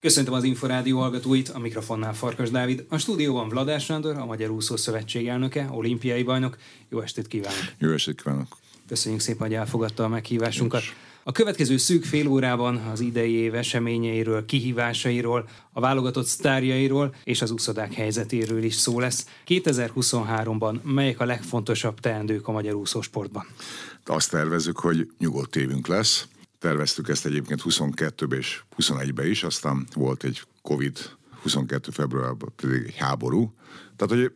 Köszöntöm az Inforádió hallgatóit, a mikrofonnál Farkas Dávid. A stúdióban Vladás Sándor, a Magyar Úszó Szövetség elnöke, olimpiai bajnok. Jó estét kívánok! Jó estét kívánok! Köszönjük szépen, hogy elfogadta a meghívásunkat. A következő szűk fél órában az idei év eseményeiről, kihívásairól, a válogatott sztárjairól és az úszodák helyzetéről is szó lesz. 2023-ban melyek a legfontosabb teendők a magyar úszósportban? Azt tervezzük, hogy nyugodt évünk lesz terveztük ezt egyébként 22-ben és 21-ben is, aztán volt egy Covid, 22 februárban pedig egy háború. Tehát, hogy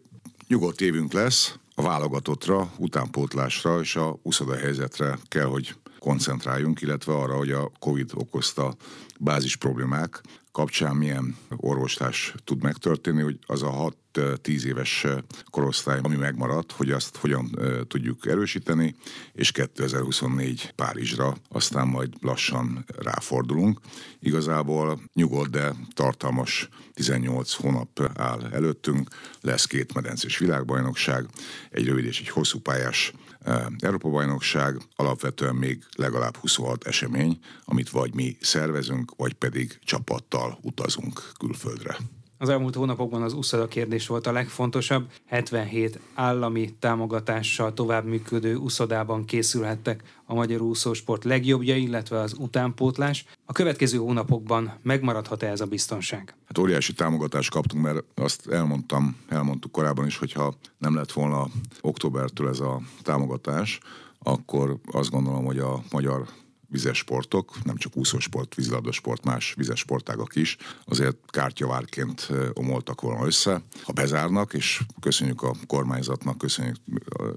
nyugodt évünk lesz, a válogatottra, utánpótlásra és a úszoda helyzetre kell, hogy koncentráljunk, illetve arra, hogy a Covid okozta bázis problémák kapcsán milyen orvostás tud megtörténni, hogy az a 6-10 éves korosztály, ami megmaradt, hogy azt hogyan tudjuk erősíteni, és 2024 Párizsra aztán majd lassan ráfordulunk. Igazából nyugodt, de tartalmas 18 hónap áll előttünk, lesz két medencés világbajnokság, egy rövid és egy hosszú pályás Európa-bajnokság, alapvetően még legalább 26 esemény, amit vagy mi szervezünk, vagy pedig csapattal utazunk külföldre. Az elmúlt hónapokban az USZADA kérdés volt a legfontosabb. 77 állami támogatással tovább működő úszodában készülhettek a magyar úszósport legjobbja, illetve az utánpótlás. A következő hónapokban megmaradhat-e ez a biztonság? Hát óriási támogatást kaptunk, mert azt elmondtam, elmondtuk korábban is, hogyha nem lett volna októbertől ez a támogatás, akkor azt gondolom, hogy a magyar vizes sportok, nem csak úszósport, vízilabdasport, más vizes sportágak is, azért kártyavárként omoltak volna össze. Ha bezárnak, és köszönjük a kormányzatnak, köszönjük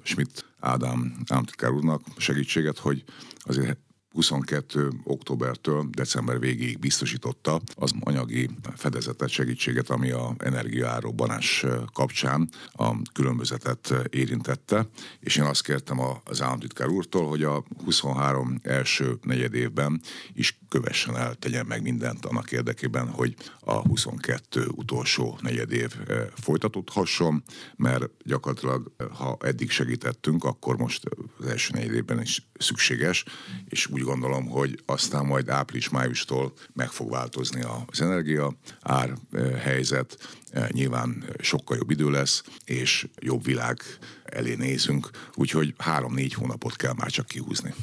Schmidt Ádám államtitkár úrnak segítséget, hogy azért 22. októbertől december végéig biztosította az anyagi fedezetet, segítséget, ami a energiaárobbanás kapcsán a különbözetet érintette, és én azt kértem az államtitkár úrtól, hogy a 23 első negyed évben is kövessen el, tegyen meg mindent annak érdekében, hogy a 22 utolsó negyed év folytatódhasson, mert gyakorlatilag, ha eddig segítettünk, akkor most az első negyed évben is szükséges, és úgy gondolom, hogy aztán majd április-májustól meg fog változni az energia ár eh, helyzet, eh, nyilván sokkal jobb idő lesz, és jobb világ elé nézünk, úgyhogy három-négy hónapot kell már csak kihúzni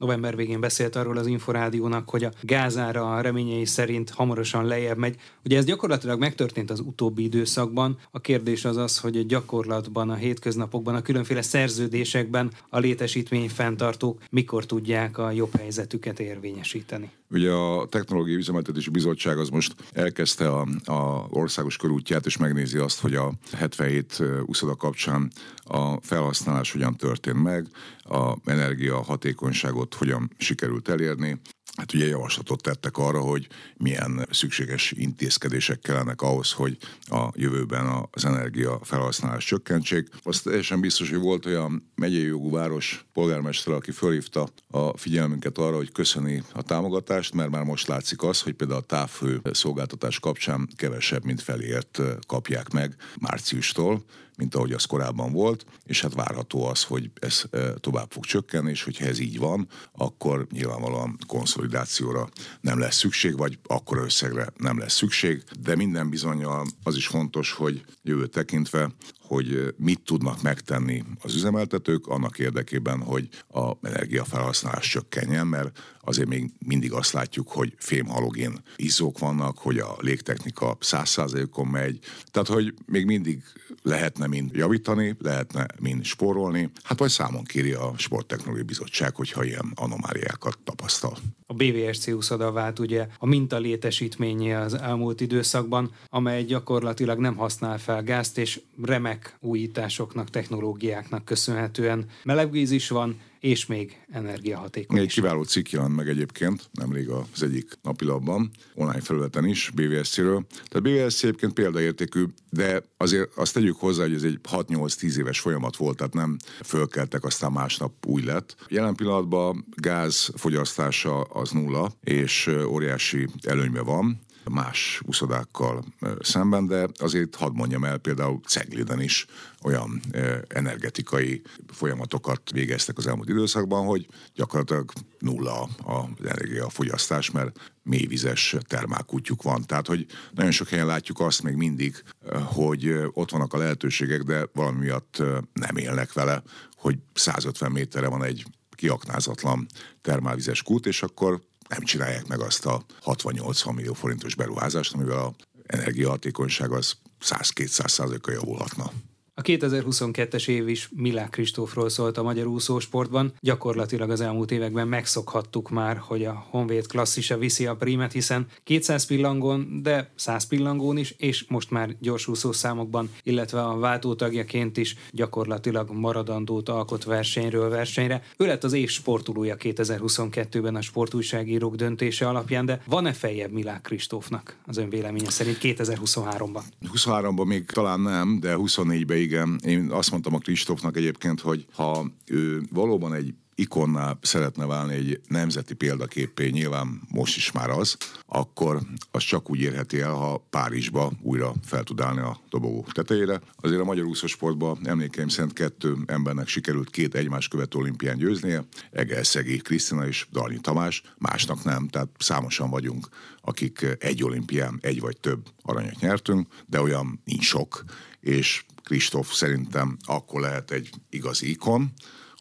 november végén beszélt arról az Inforádiónak, hogy a gázára a reményei szerint hamarosan lejjebb megy. Ugye ez gyakorlatilag megtörtént az utóbbi időszakban. A kérdés az az, hogy a gyakorlatban, a hétköznapokban, a különféle szerződésekben a létesítmény fenntartók mikor tudják a jobb helyzetüket érvényesíteni. Ugye a Technológiai Üzemeltetési Bizottság az most elkezdte a, a országos körútját, és megnézi azt, hogy a 77 úszoda kapcsán a felhasználás hogyan történt meg, a energia hatékonyságot hogyan sikerült elérni, hát ugye javaslatot tettek arra, hogy milyen szükséges intézkedések kellenek ahhoz, hogy a jövőben az energia felhasználás csökkentsék. Azt teljesen biztos, hogy volt olyan megyei jogú város polgármester, aki fölhívta a figyelmünket arra, hogy köszöni a támogatást, mert már most látszik az, hogy például a távfő szolgáltatás kapcsán kevesebb, mint felért kapják meg márciustól, mint ahogy az korábban volt, és hát várható az, hogy ez tovább fog csökkenni, és hogyha ez így van, akkor nyilvánvalóan konszolidációra nem lesz szükség, vagy akkor összegre nem lesz szükség, de minden bizonyal az is fontos, hogy jövő tekintve hogy mit tudnak megtenni az üzemeltetők annak érdekében, hogy a energiafelhasználás csökkenjen, mert azért még mindig azt látjuk, hogy fémhalogén izzók vannak, hogy a légtechnika 100%-on megy, tehát hogy még mindig lehetne mind javítani, lehetne mind spórolni, hát vagy számon kéri a Sporttechnológiai Bizottság, hogyha ilyen anomáliákat tapasztal. A BVSC úszoda vált ugye a minta létesítménye az elmúlt időszakban, amely gyakorlatilag nem használ fel gázt, és remek újításoknak, technológiáknak köszönhetően. Melegvíz is van, és még energiahatékony. Egy kiváló cikk jelent meg egyébként, nemrég az egyik napilapban, online felületen is, BVSC-ről. Tehát BVSC egyébként példaértékű, de azért azt tegyük hozzá, hogy ez egy 6-8-10 éves folyamat volt, tehát nem fölkeltek, aztán másnap új lett. Jelen pillanatban gáz fogyasztása az nulla, és óriási előnybe van más uszodákkal szemben, de azért hadd mondjam el, például Cegliden is olyan energetikai folyamatokat végeztek az elmúlt időszakban, hogy gyakorlatilag nulla az energiafogyasztás, mert mélyvizes termálkutyuk van. Tehát, hogy nagyon sok helyen látjuk azt még mindig, hogy ott vannak a lehetőségek, de valami miatt nem élnek vele, hogy 150 méterre van egy kiaknázatlan termálvizes kút, és akkor nem csinálják meg azt a 60-80 millió forintos beruházást, amivel a energiahatékonyság az 100-200 százaléka javulhatna. A 2022-es év is Milák Kristófról szólt a magyar úszósportban. Gyakorlatilag az elmúlt években megszokhattuk már, hogy a Honvéd klasszisa viszi a prímet, hiszen 200 pillangon, de 100 pillangón is, és most már gyorsúszó számokban, illetve a váltótagjaként is gyakorlatilag maradandót alkot versenyről versenyre. Ő lett az év sportolója 2022-ben a sportújságírók döntése alapján, de van-e feljebb Milák Kristófnak az ön véleménye szerint 2023-ban? 23-ban még talán nem, de 24-ben igen. Én azt mondtam a Kristófnak egyébként, hogy ha ő valóban egy ikonná szeretne válni egy nemzeti példaképé, nyilván most is már az, akkor az csak úgy érheti el, ha Párizsba újra fel tud állni a dobogó tetejére. Azért a magyar úszósportban emlékeim szerint kettő embernek sikerült két egymás követő olimpián győznie, Egelszegi Krisztina és Dalnyi Tamás, másnak nem, tehát számosan vagyunk, akik egy olimpián egy vagy több aranyat nyertünk, de olyan nincs sok, és Kristóf szerintem akkor lehet egy igazi ikon,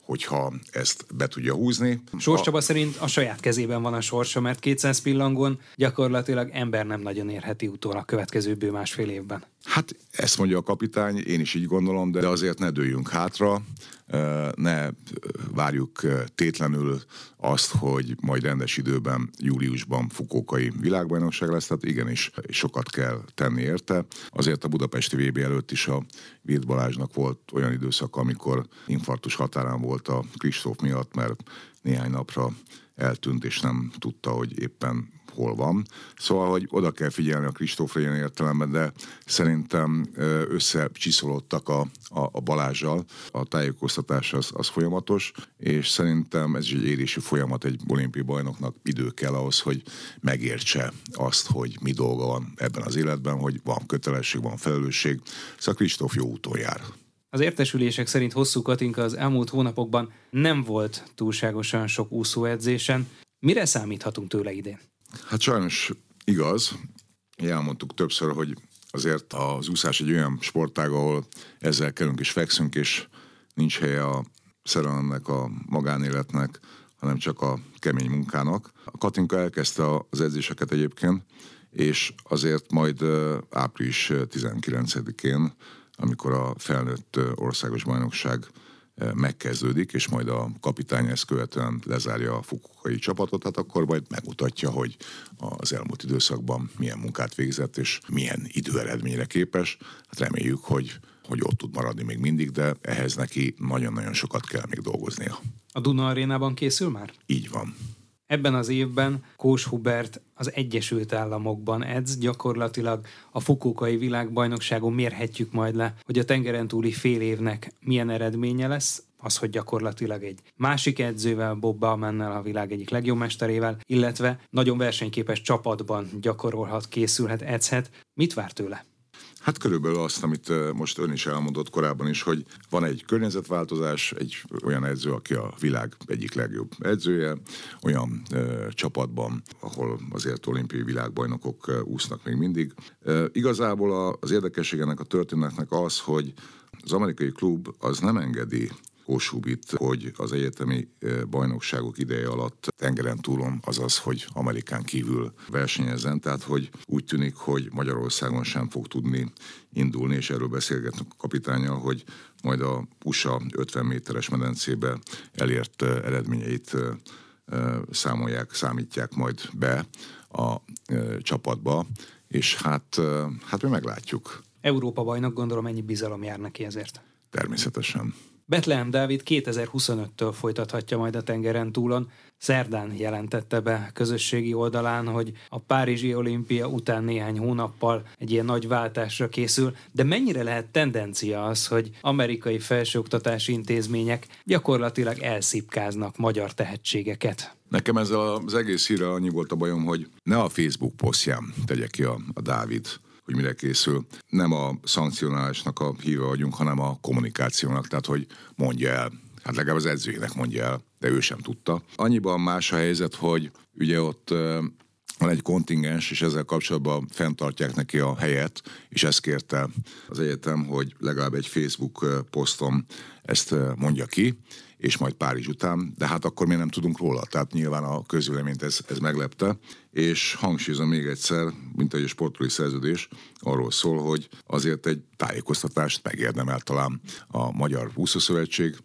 hogyha ezt be tudja húzni. Sors Csaba a... szerint a saját kezében van a sorsa, mert 200 pillangon gyakorlatilag ember nem nagyon érheti utol a következő bő másfél évben. Hát ezt mondja a kapitány, én is így gondolom, de azért ne dőljünk hátra, ne várjuk tétlenül azt, hogy majd rendes időben, júliusban fukókai világbajnokság lesz, tehát igenis sokat kell tenni érte. Azért a budapesti VB előtt is a Virt Balázsnak volt olyan időszak, amikor infarktus határán volt a Kristóf miatt, mert néhány napra eltűnt, és nem tudta, hogy éppen hol van. Szóval, hogy oda kell figyelni a Kristófra ilyen értelemben, de szerintem összecsiszolódtak a, a, a Balázsjal. A tájékoztatás az, az folyamatos, és szerintem ez is egy érési folyamat egy olimpiai bajnoknak idő kell ahhoz, hogy megértse azt, hogy mi dolga van ebben az életben, hogy van kötelesség, van felelősség. Szóval Kristóf jó úton jár. Az értesülések szerint hosszú Katinka az elmúlt hónapokban nem volt túlságosan sok úszóedzésen. Mire számíthatunk tőle idén? Hát sajnos igaz. Elmondtuk többször, hogy azért az úszás egy olyan sportág, ahol ezzel kerünk és fekszünk, és nincs helye a szerelemnek, a magánéletnek, hanem csak a kemény munkának. A Katinka elkezdte az edzéseket egyébként, és azért majd április 19-én, amikor a felnőtt országos bajnokság megkezdődik, és majd a kapitány ezt követően lezárja a fukukai csapatot, hát akkor majd megmutatja, hogy az elmúlt időszakban milyen munkát végzett, és milyen időeredményre képes. Hát reméljük, hogy hogy ott tud maradni még mindig, de ehhez neki nagyon-nagyon sokat kell még dolgoznia. A Duna arénában készül már? Így van. Ebben az évben Kós Hubert az Egyesült Államokban edz, gyakorlatilag a Fukuokai világbajnokságon mérhetjük majd le, hogy a tengeren túli fél évnek milyen eredménye lesz, az, hogy gyakorlatilag egy másik edzővel, Bob Baumannel, a világ egyik legjobb mesterével, illetve nagyon versenyképes csapatban gyakorolhat, készülhet, edzhet. Mit vár tőle? Hát körülbelül azt, amit most ön is elmondott korábban is, hogy van egy környezetváltozás, egy olyan edző, aki a világ egyik legjobb edzője, olyan ö, csapatban, ahol azért olimpiai világbajnokok ö, úsznak még mindig. Ö, igazából a, az érdekesség ennek a történetnek az, hogy az amerikai klub az nem engedi Kósubit, hogy az egyetemi bajnokságok ideje alatt tengeren túlon, azaz, hogy Amerikán kívül versenyezzen, tehát hogy úgy tűnik, hogy Magyarországon sem fog tudni indulni, és erről beszélgetünk a kapitányjal, hogy majd a USA 50 méteres medencébe elért eredményeit számolják, számítják majd be a csapatba, és hát, hát mi meglátjuk. Európa bajnok, gondolom ennyi bizalom jár neki ezért. Természetesen. Betlehem Dávid 2025-től folytathatja majd a tengeren túlon. Szerdán jelentette be közösségi oldalán, hogy a Párizsi olimpia után néhány hónappal egy ilyen nagy váltásra készül, de mennyire lehet tendencia az, hogy amerikai felsőoktatási intézmények gyakorlatilag elszipkáznak magyar tehetségeket? Nekem ezzel az egész hírre annyi volt a bajom, hogy ne a Facebook posztján tegye ki a, a Dávid hogy mire készül. Nem a szankcionálásnak a híve vagyunk, hanem a kommunikációnak, tehát hogy mondja el, hát legalább az edzőjének mondja el, de ő sem tudta. Annyiban más a helyzet, hogy ugye ott van egy kontingens, és ezzel kapcsolatban fenntartják neki a helyet, és ezt kérte az egyetem, hogy legalább egy Facebook posztom ezt mondja ki, és majd Párizs után, de hát akkor mi nem tudunk róla, tehát nyilván a közvéleményt ez, ez meglepte, és hangsúlyozom még egyszer, mint egy sportolói szerződés, arról szól, hogy azért egy tájékoztatást megérdemel talán a Magyar Úszószövetség,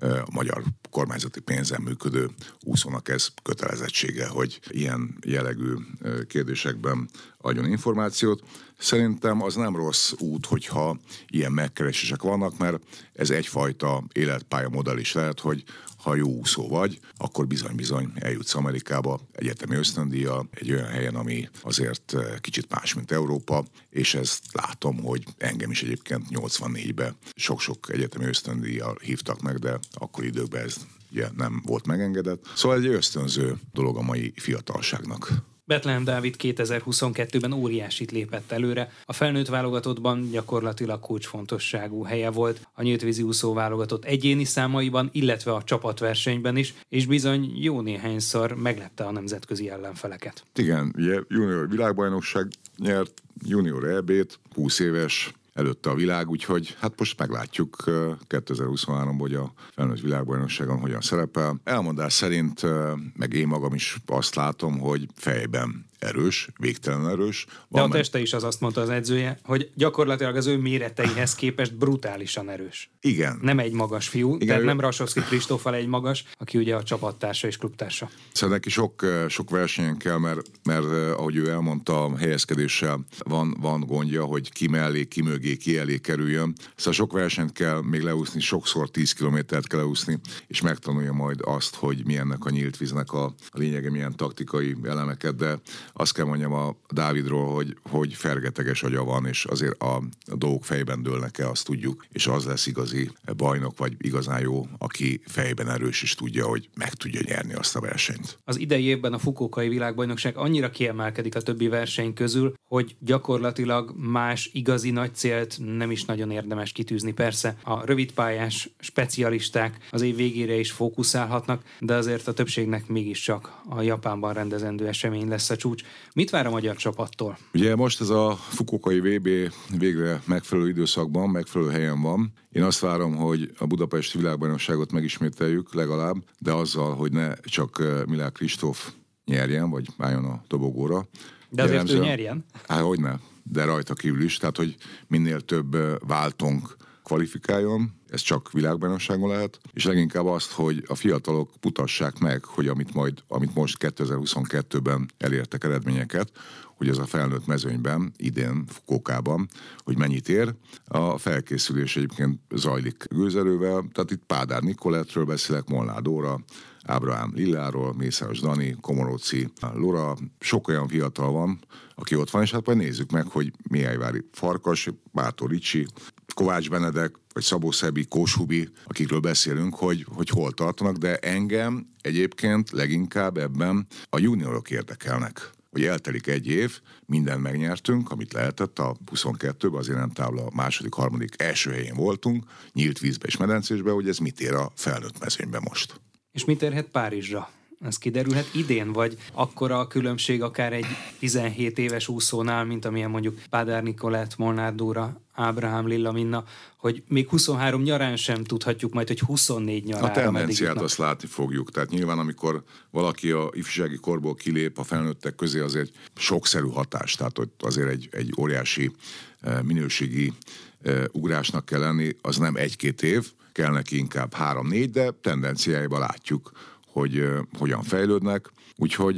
a magyar kormányzati pénzen működő úszónak ez kötelezettsége, hogy ilyen jellegű kérdésekben adjon információt. Szerintem az nem rossz út, hogyha ilyen megkeresések vannak, mert ez egyfajta életpálya modell is lehet, hogy ha jó úszó vagy, akkor bizony-bizony eljutsz Amerikába egyetemi ösztöndíjjal, egy olyan helyen, ami azért eh, kicsit más, mint Európa, és ezt látom, hogy engem is egyébként 84-ben sok-sok egyetemi ösztöndíjjal hívtak meg, de akkor időkben ez ugye nem volt megengedett. Szóval egy ösztönző dolog a mai fiatalságnak. Betlehem Dávid 2022-ben óriásit lépett előre, a felnőtt válogatottban gyakorlatilag kulcsfontosságú helye volt, a nyíltvízi úszó válogatott egyéni számaiban, illetve a csapatversenyben is, és bizony jó néhányszor meglepte a nemzetközi ellenfeleket. Igen, ugye junior világbajnokság nyert, junior EB-t, 20 éves előtte a világ, úgyhogy hát most meglátjuk 2023-ban, hogy a felnőtt világbajnokságon hogyan szerepel. Elmondás szerint, meg én magam is azt látom, hogy fejben erős, végtelen erős. Van De a teste is az azt mondta az edzője, hogy gyakorlatilag az ő méreteihez képest brutálisan erős. Igen. Nem egy magas fiú, Igen, tehát ő... nem Rasowski Kristóffal egy magas, aki ugye a csapattársa és klubtársa. Szóval neki sok, sok versenyen kell, mert, mert ahogy ő elmondta, helyezkedéssel van, van gondja, hogy ki mellé, ki mögé, ki elé kerüljön. Szóval sok versenyt kell még leúszni, sokszor 10 kilométert kell leúszni, és megtanulja majd azt, hogy milyennek a nyílt víznek a, a lényege, milyen taktikai elemeket, de azt kell mondjam a Dávidról, hogy, hogy fergeteges agya van, és azért a, a dolgok fejben dőlnek el, azt tudjuk, és az lesz igazi bajnok, vagy igazán jó, aki fejben erős, és tudja, hogy meg tudja nyerni azt a versenyt. Az idei évben a Fukókai világbajnokság annyira kiemelkedik a többi verseny közül, hogy gyakorlatilag más igazi nagy célt nem is nagyon érdemes kitűzni. Persze a rövidpályás specialisták az év végére is fókuszálhatnak, de azért a többségnek mégiscsak a Japánban rendezendő esemény lesz a csúcs. Mit vár a magyar csapattól? Ugye most ez a Fukuokai VB végre megfelelő időszakban, megfelelő helyen van. Én azt várom, hogy a Budapesti világbajnokságot megismételjük legalább, de azzal, hogy ne csak eh, Milák Kristóf nyerjen, vagy álljon a dobogóra. De azért Jellemzően, ő nyerjen? Hát hogy ne, de rajta kívül is, tehát hogy minél több eh, váltunk kvalifikáljon, ez csak világbajnokságon lehet, és leginkább azt, hogy a fiatalok mutassák meg, hogy amit, majd, amit most 2022-ben elértek eredményeket, hogy ez a felnőtt mezőnyben, idén Fukókában, hogy mennyit ér. A felkészülés egyébként zajlik gőzerővel, tehát itt Pádár Nikolettről beszélek, Molnár Dóra, Ábrahám Lilláról, Mészáros Dani, Komoróci, Lora, sok olyan fiatal van, aki ott van, és hát majd nézzük meg, hogy Mihályvári Farkas, Bátor Ricsi, Kovács Benedek, vagy Szabó Szebi, Kósubi, akikről beszélünk, hogy, hogy hol tartanak, de engem egyébként leginkább ebben a juniorok érdekelnek hogy eltelik egy év, mindent megnyertünk, amit lehetett a 22-ben, azért nem tábla második, harmadik, első helyén voltunk, nyílt vízbe és medencésbe, hogy ez mit ér a felnőtt mezőnybe most. És mit érhet Párizsra? Ez kiderülhet idén, vagy akkora a különbség akár egy 17 éves úszónál, mint amilyen mondjuk Pádár Nikolett, Molnár Dóra, Ábrahám Lilla Minna, hogy még 23 nyarán sem tudhatjuk majd, hogy 24 nyarán. A tendenciát azt látni fogjuk. Tehát nyilván, amikor valaki a ifjúsági korból kilép a felnőttek közé, azért sokszerű hatás. Tehát ott azért egy, egy óriási eh, minőségi eh, ugrásnak kell lenni, az nem egy-két év, kell neki inkább három-négy, de tendenciáiban látjuk, hogy hogyan fejlődnek. Úgyhogy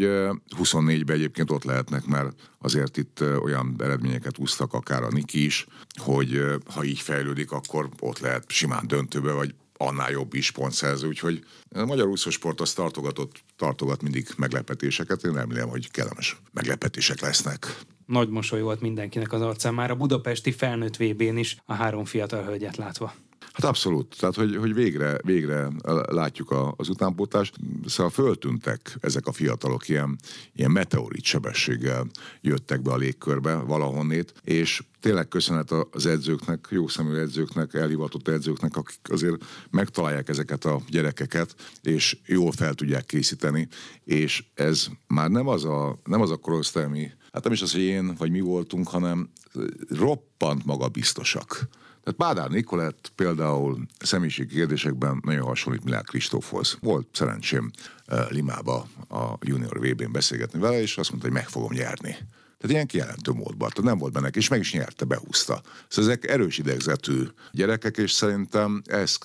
24-ben egyébként ott lehetnek, mert azért itt olyan eredményeket úsztak akár a Niki is, hogy ha így fejlődik, akkor ott lehet simán döntőbe, vagy annál jobb is pontszerző, úgyhogy a magyar úszósport az tartogatott, tartogat mindig meglepetéseket, én remélem, hogy kellemes meglepetések lesznek. Nagy mosoly volt mindenkinek az arcán már a budapesti felnőtt VB-n is a három fiatal hölgyet látva. Hát abszolút. Tehát, hogy, hogy végre, végre látjuk a, az utánpótást. Szóval föltűntek ezek a fiatalok, ilyen, ilyen meteorit sebességgel jöttek be a légkörbe valahonnét, és tényleg köszönet az edzőknek, jó szemű edzőknek, elhivatott edzőknek, akik azért megtalálják ezeket a gyerekeket, és jól fel tudják készíteni, és ez már nem az a, nem az a korosztály, ami, hát nem is az, hogy én vagy mi voltunk, hanem roppant magabiztosak tehát Bádár Nikolett például személyiség kérdésekben nagyon hasonlít Milák Kristófhoz. Volt szerencsém uh, Limába a junior VB-n beszélgetni vele, és azt mondta, hogy meg fogom nyerni. Tehát ilyen kijelentő módban. Nem volt benne, és meg is nyerte, behúzta. Szóval ezek erős idegzetű gyerekek, és szerintem ez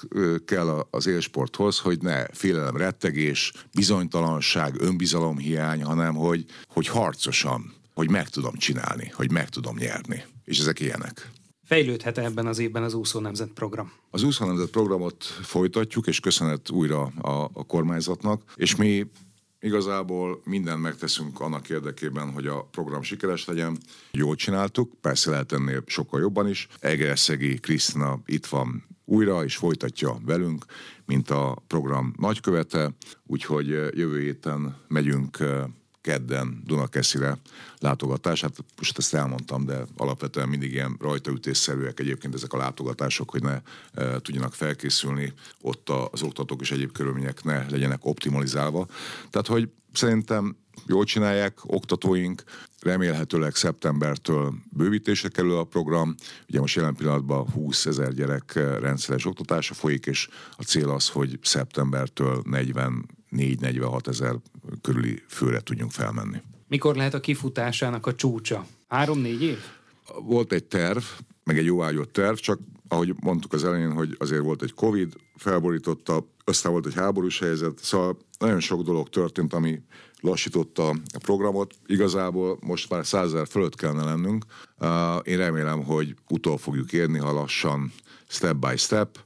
kell az élsporthoz, hogy ne félelem, rettegés, bizonytalanság, önbizalomhiány, hanem hogy, hogy harcosan, hogy meg tudom csinálni, hogy meg tudom nyerni. És ezek ilyenek. Fejlődhet ebben az évben az Úszó Nemzet program? Az Úszó Nemzet programot folytatjuk, és köszönet újra a, a kormányzatnak, és mi Igazából mindent megteszünk annak érdekében, hogy a program sikeres legyen. Jól csináltuk, persze lehet ennél sokkal jobban is. Egerszegi Krisztina itt van újra, és folytatja velünk, mint a program nagykövete, úgyhogy jövő héten megyünk kedden Dunakeszire látogatás. Hát most ezt elmondtam, de alapvetően mindig ilyen rajtaütésszerűek egyébként ezek a látogatások, hogy ne e, tudjanak felkészülni, ott az oktatók és egyéb körülmények ne legyenek optimalizálva. Tehát, hogy szerintem jól csinálják oktatóink, remélhetőleg szeptembertől bővítésre kerül a program. Ugye most jelen pillanatban 20 ezer gyerek rendszeres oktatása folyik, és a cél az, hogy szeptembertől 44-46 ezer körüli főre tudjunk felmenni. Mikor lehet a kifutásának a csúcsa? Három-négy év? Volt egy terv, meg egy jóágyott terv, csak ahogy mondtuk az elején, hogy azért volt egy Covid, felborította, aztán volt egy háborús helyzet, szóval nagyon sok dolog történt, ami lassította a programot. Igazából most már százezer fölött kellene lennünk. Én remélem, hogy utol fogjuk érni, ha lassan, step by step.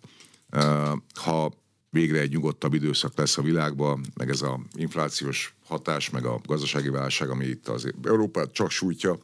Ha végre egy nyugodtabb időszak lesz a világban, meg ez a inflációs hatás, meg a gazdasági válság, ami itt az Európát csak sújtja,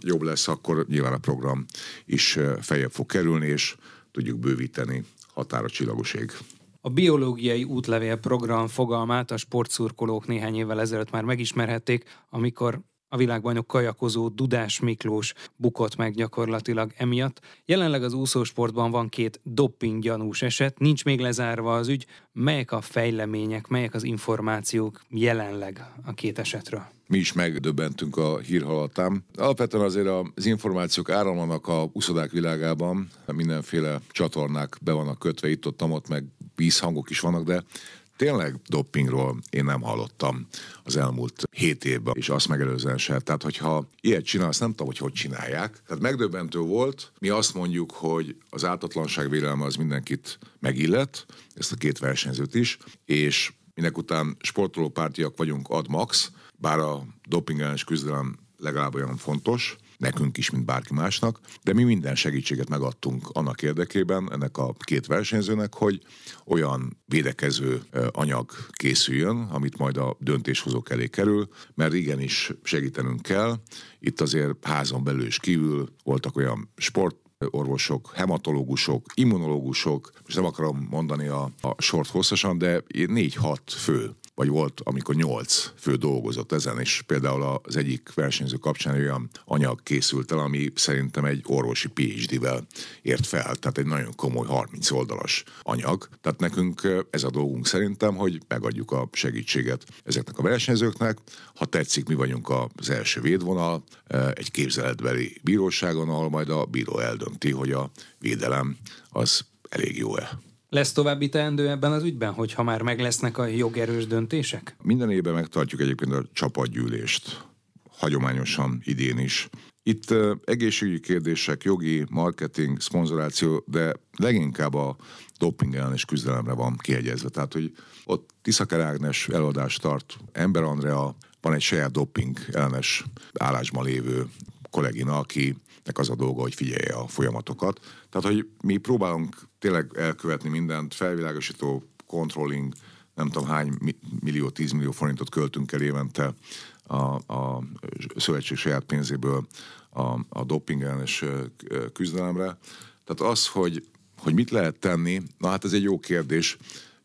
jobb lesz, akkor nyilván a program is feljebb fog kerülni, és tudjuk bővíteni határa csillagos ég. A biológiai útlevél program fogalmát a sportszurkolók néhány évvel ezelőtt már megismerhették, amikor a világbajnok kajakozó Dudás Miklós bukott meg gyakorlatilag emiatt. Jelenleg az úszósportban van két dopping gyanús eset, nincs még lezárva az ügy. Melyek a fejlemények, melyek az információk jelenleg a két esetről? mi is megdöbbentünk a hírhalatán. Alapvetően azért az információk áramlanak a uszodák világában, mindenféle csatornák be vannak kötve itt-ott, ott meg vízhangok is vannak, de tényleg doppingról én nem hallottam az elmúlt hét évben, és azt megelőzően se. Tehát, hogyha ilyet csinálsz, nem tudom, hogy hogy csinálják. Tehát megdöbbentő volt. Mi azt mondjuk, hogy az ártatlanság vélelme az mindenkit megillet, ezt a két versenyzőt is, és minek után sportolópártiak vagyunk ad max, bár a doping ellenes küzdelem legalább olyan fontos, nekünk is, mint bárki másnak, de mi minden segítséget megadtunk annak érdekében, ennek a két versenyzőnek, hogy olyan védekező anyag készüljön, amit majd a döntéshozók elé kerül, mert igenis segítenünk kell. Itt azért házon belül és kívül voltak olyan sport orvosok, hematológusok, immunológusok, és nem akarom mondani a, a sort hosszasan, de négy-hat fő vagy volt, amikor nyolc fő dolgozott ezen, és például az egyik versenyző kapcsán olyan anyag készült el, ami szerintem egy orvosi PhD-vel ért fel, tehát egy nagyon komoly 30 oldalas anyag. Tehát nekünk ez a dolgunk szerintem, hogy megadjuk a segítséget ezeknek a versenyzőknek. Ha tetszik, mi vagyunk az első védvonal, egy képzeletbeli bíróságon, ahol majd a bíró eldönti, hogy a védelem az elég jó-e. Lesz további teendő ebben az ügyben, hogyha már meg lesznek a jogerős döntések? Minden évben megtartjuk egyébként a csapatgyűlést, hagyományosan idén is. Itt egészségügyi kérdések, jogi, marketing, szponzoráció, de leginkább a doping ellenes küzdelemre van kiegyezve. Tehát, hogy ott Tiszaker Ágnes előadást tart, Ember Andrea, van egy saját doping ellenes állásban lévő kollégina, akinek az a dolga, hogy figyelje a folyamatokat. Tehát, hogy mi próbálunk tényleg elkövetni mindent, felvilágosító, controlling, nem tudom hány millió, tízmillió forintot költünk el évente a, a szövetség saját pénzéből a, a doping ellenes küzdelemre. Tehát az, hogy, hogy mit lehet tenni, na hát ez egy jó kérdés.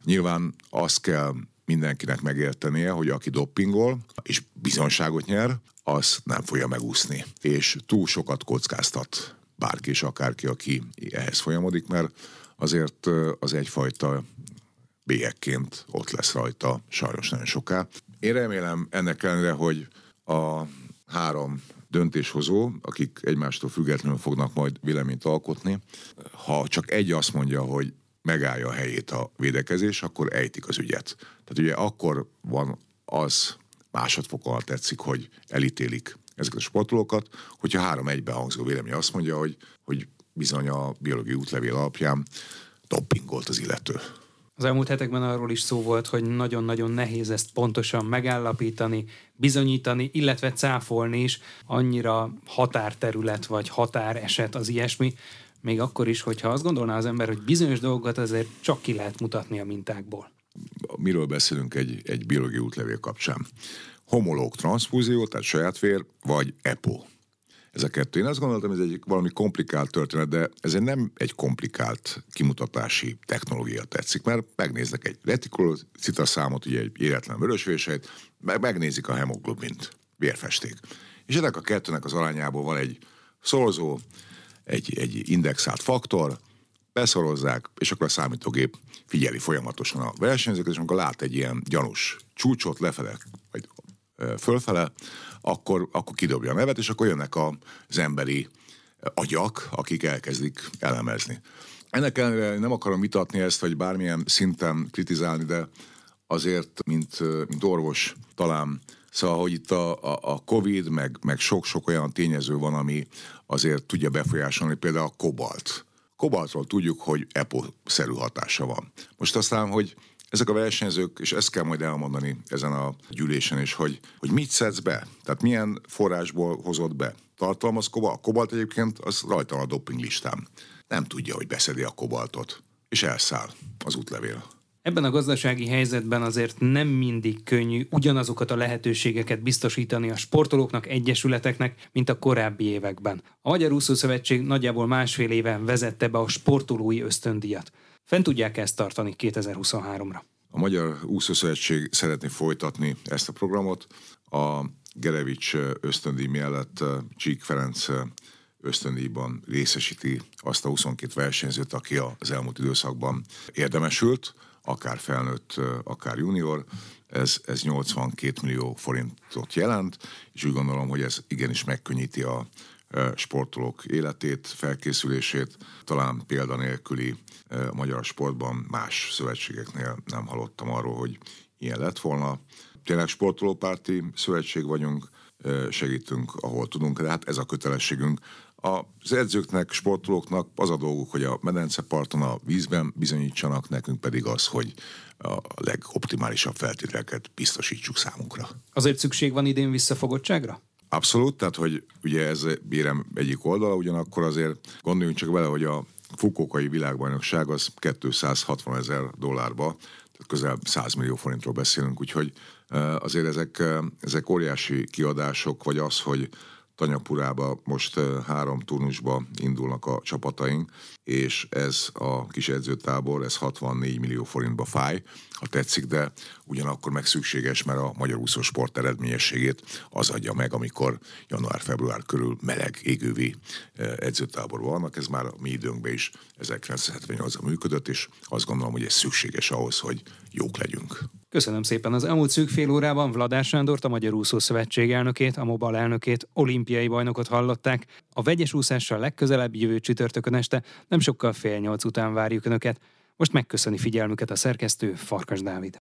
Nyilván azt kell mindenkinek megértenie, hogy aki doppingol és bizonságot nyer, az nem fogja megúszni. És túl sokat kockáztat bárki és akárki, aki ehhez folyamodik, mert azért az egyfajta bélyekként ott lesz rajta sajnos nagyon soká. Én remélem ennek ellenére, hogy a három döntéshozó, akik egymástól függetlenül fognak majd véleményt alkotni, ha csak egy azt mondja, hogy megállja a helyét a védekezés, akkor ejtik az ügyet. Tehát ugye akkor van az másodfokon tetszik, hogy elítélik ezeket a sportolókat, hogyha három egyben hangzó vélemény azt mondja, hogy, hogy bizony a biológiai útlevél alapján doppingolt az illető. Az elmúlt hetekben arról is szó volt, hogy nagyon-nagyon nehéz ezt pontosan megállapítani, bizonyítani, illetve cáfolni is. Annyira határterület vagy határeset az ilyesmi, még akkor is, hogyha azt gondolná az ember, hogy bizonyos dolgokat azért csak ki lehet mutatni a mintákból. Miről beszélünk egy, egy biológiai útlevél kapcsán? Homológ transfúzió, tehát saját vér, vagy EPO. Ez a kettő. Én azt gondoltam, ez egy valami komplikált történet, de ez egy nem egy komplikált kimutatási technológia tetszik, mert megnéznek egy retikulocita számot, ugye egy életlen vörösvéseit, meg megnézik a hemoglobint, vérfesték. És ennek a kettőnek az arányából van egy szorzó, egy, egy indexált faktor, beszorozzák, és akkor a számítógép figyeli folyamatosan a versenyzőket, és amikor lát egy ilyen gyanús csúcsot lefele, vagy fölfele, akkor, akkor kidobja a nevet, és akkor jönnek az emberi agyak, akik elkezdik elemezni. Ennek ellenére nem akarom vitatni ezt, vagy bármilyen szinten kritizálni, de azért, mint, mint orvos talán Szóval, hogy itt a, a, a Covid, meg, meg sok-sok olyan tényező van, ami azért tudja befolyásolni, például a kobalt. Kobaltról tudjuk, hogy EPO-szerű hatása van. Most aztán, hogy ezek a versenyzők, és ezt kell majd elmondani ezen a gyűlésen is, hogy, hogy mit szedsz be, tehát milyen forrásból hozott be. Tartalmaz kobalt? A kobalt egyébként az rajta van a doping listán. Nem tudja, hogy beszedi a kobaltot, és elszáll az útlevél. Ebben a gazdasági helyzetben azért nem mindig könnyű ugyanazokat a lehetőségeket biztosítani a sportolóknak, egyesületeknek, mint a korábbi években. A Magyar Úszó Szövetség nagyjából másfél éven vezette be a sportolói ösztöndíjat. Fent tudják ezt tartani 2023-ra? A Magyar Úszószövetség szeretné folytatni ezt a programot. A Gerevics ösztöndíj mellett Csík Ferenc ösztöndíjban részesíti azt a 22 versenyzőt, aki az elmúlt időszakban érdemesült akár felnőtt, akár junior, ez, ez 82 millió forintot jelent, és úgy gondolom, hogy ez igenis megkönnyíti a sportolók életét, felkészülését. Talán példanélküli a magyar sportban más szövetségeknél nem hallottam arról, hogy ilyen lett volna. Tényleg sportolópárti szövetség vagyunk, segítünk, ahol tudunk, de hát ez a kötelességünk. Az edzőknek, sportolóknak az a dolguk, hogy a medenceparton, a vízben bizonyítsanak, nekünk pedig az, hogy a legoptimálisabb feltételeket biztosítsuk számunkra. Azért szükség van idén visszafogottságra? Abszolút, tehát hogy ugye ez bérem egyik oldala, ugyanakkor azért gondoljunk csak vele, hogy a Fukókai világbajnokság az 260 ezer dollárba, tehát közel 100 millió forintról beszélünk, úgyhogy azért ezek, ezek óriási kiadások, vagy az, hogy Tanyapurába most három turnusba indulnak a csapataink, és ez a kis edzőtábor, ez 64 millió forintba fáj, ha tetszik, de ugyanakkor meg szükséges, mert a magyar úszósport eredményességét az adja meg, amikor január-február körül meleg, égővi edzőtábor vannak. Ez már a mi időnkben is 1978-ban működött, és azt gondolom, hogy ez szükséges ahhoz, hogy jók legyünk. Köszönöm szépen. Az elmúlt szűk fél órában Vladás Sándort, a Magyar Úszó Szövetség elnökét, a Mobal elnökét, olimpiai bajnokot hallották. A vegyes úszással legközelebb jövő csütörtökön este, nem sokkal fél nyolc után várjuk Önöket. Most megköszöni figyelmüket a szerkesztő Farkas Dávid.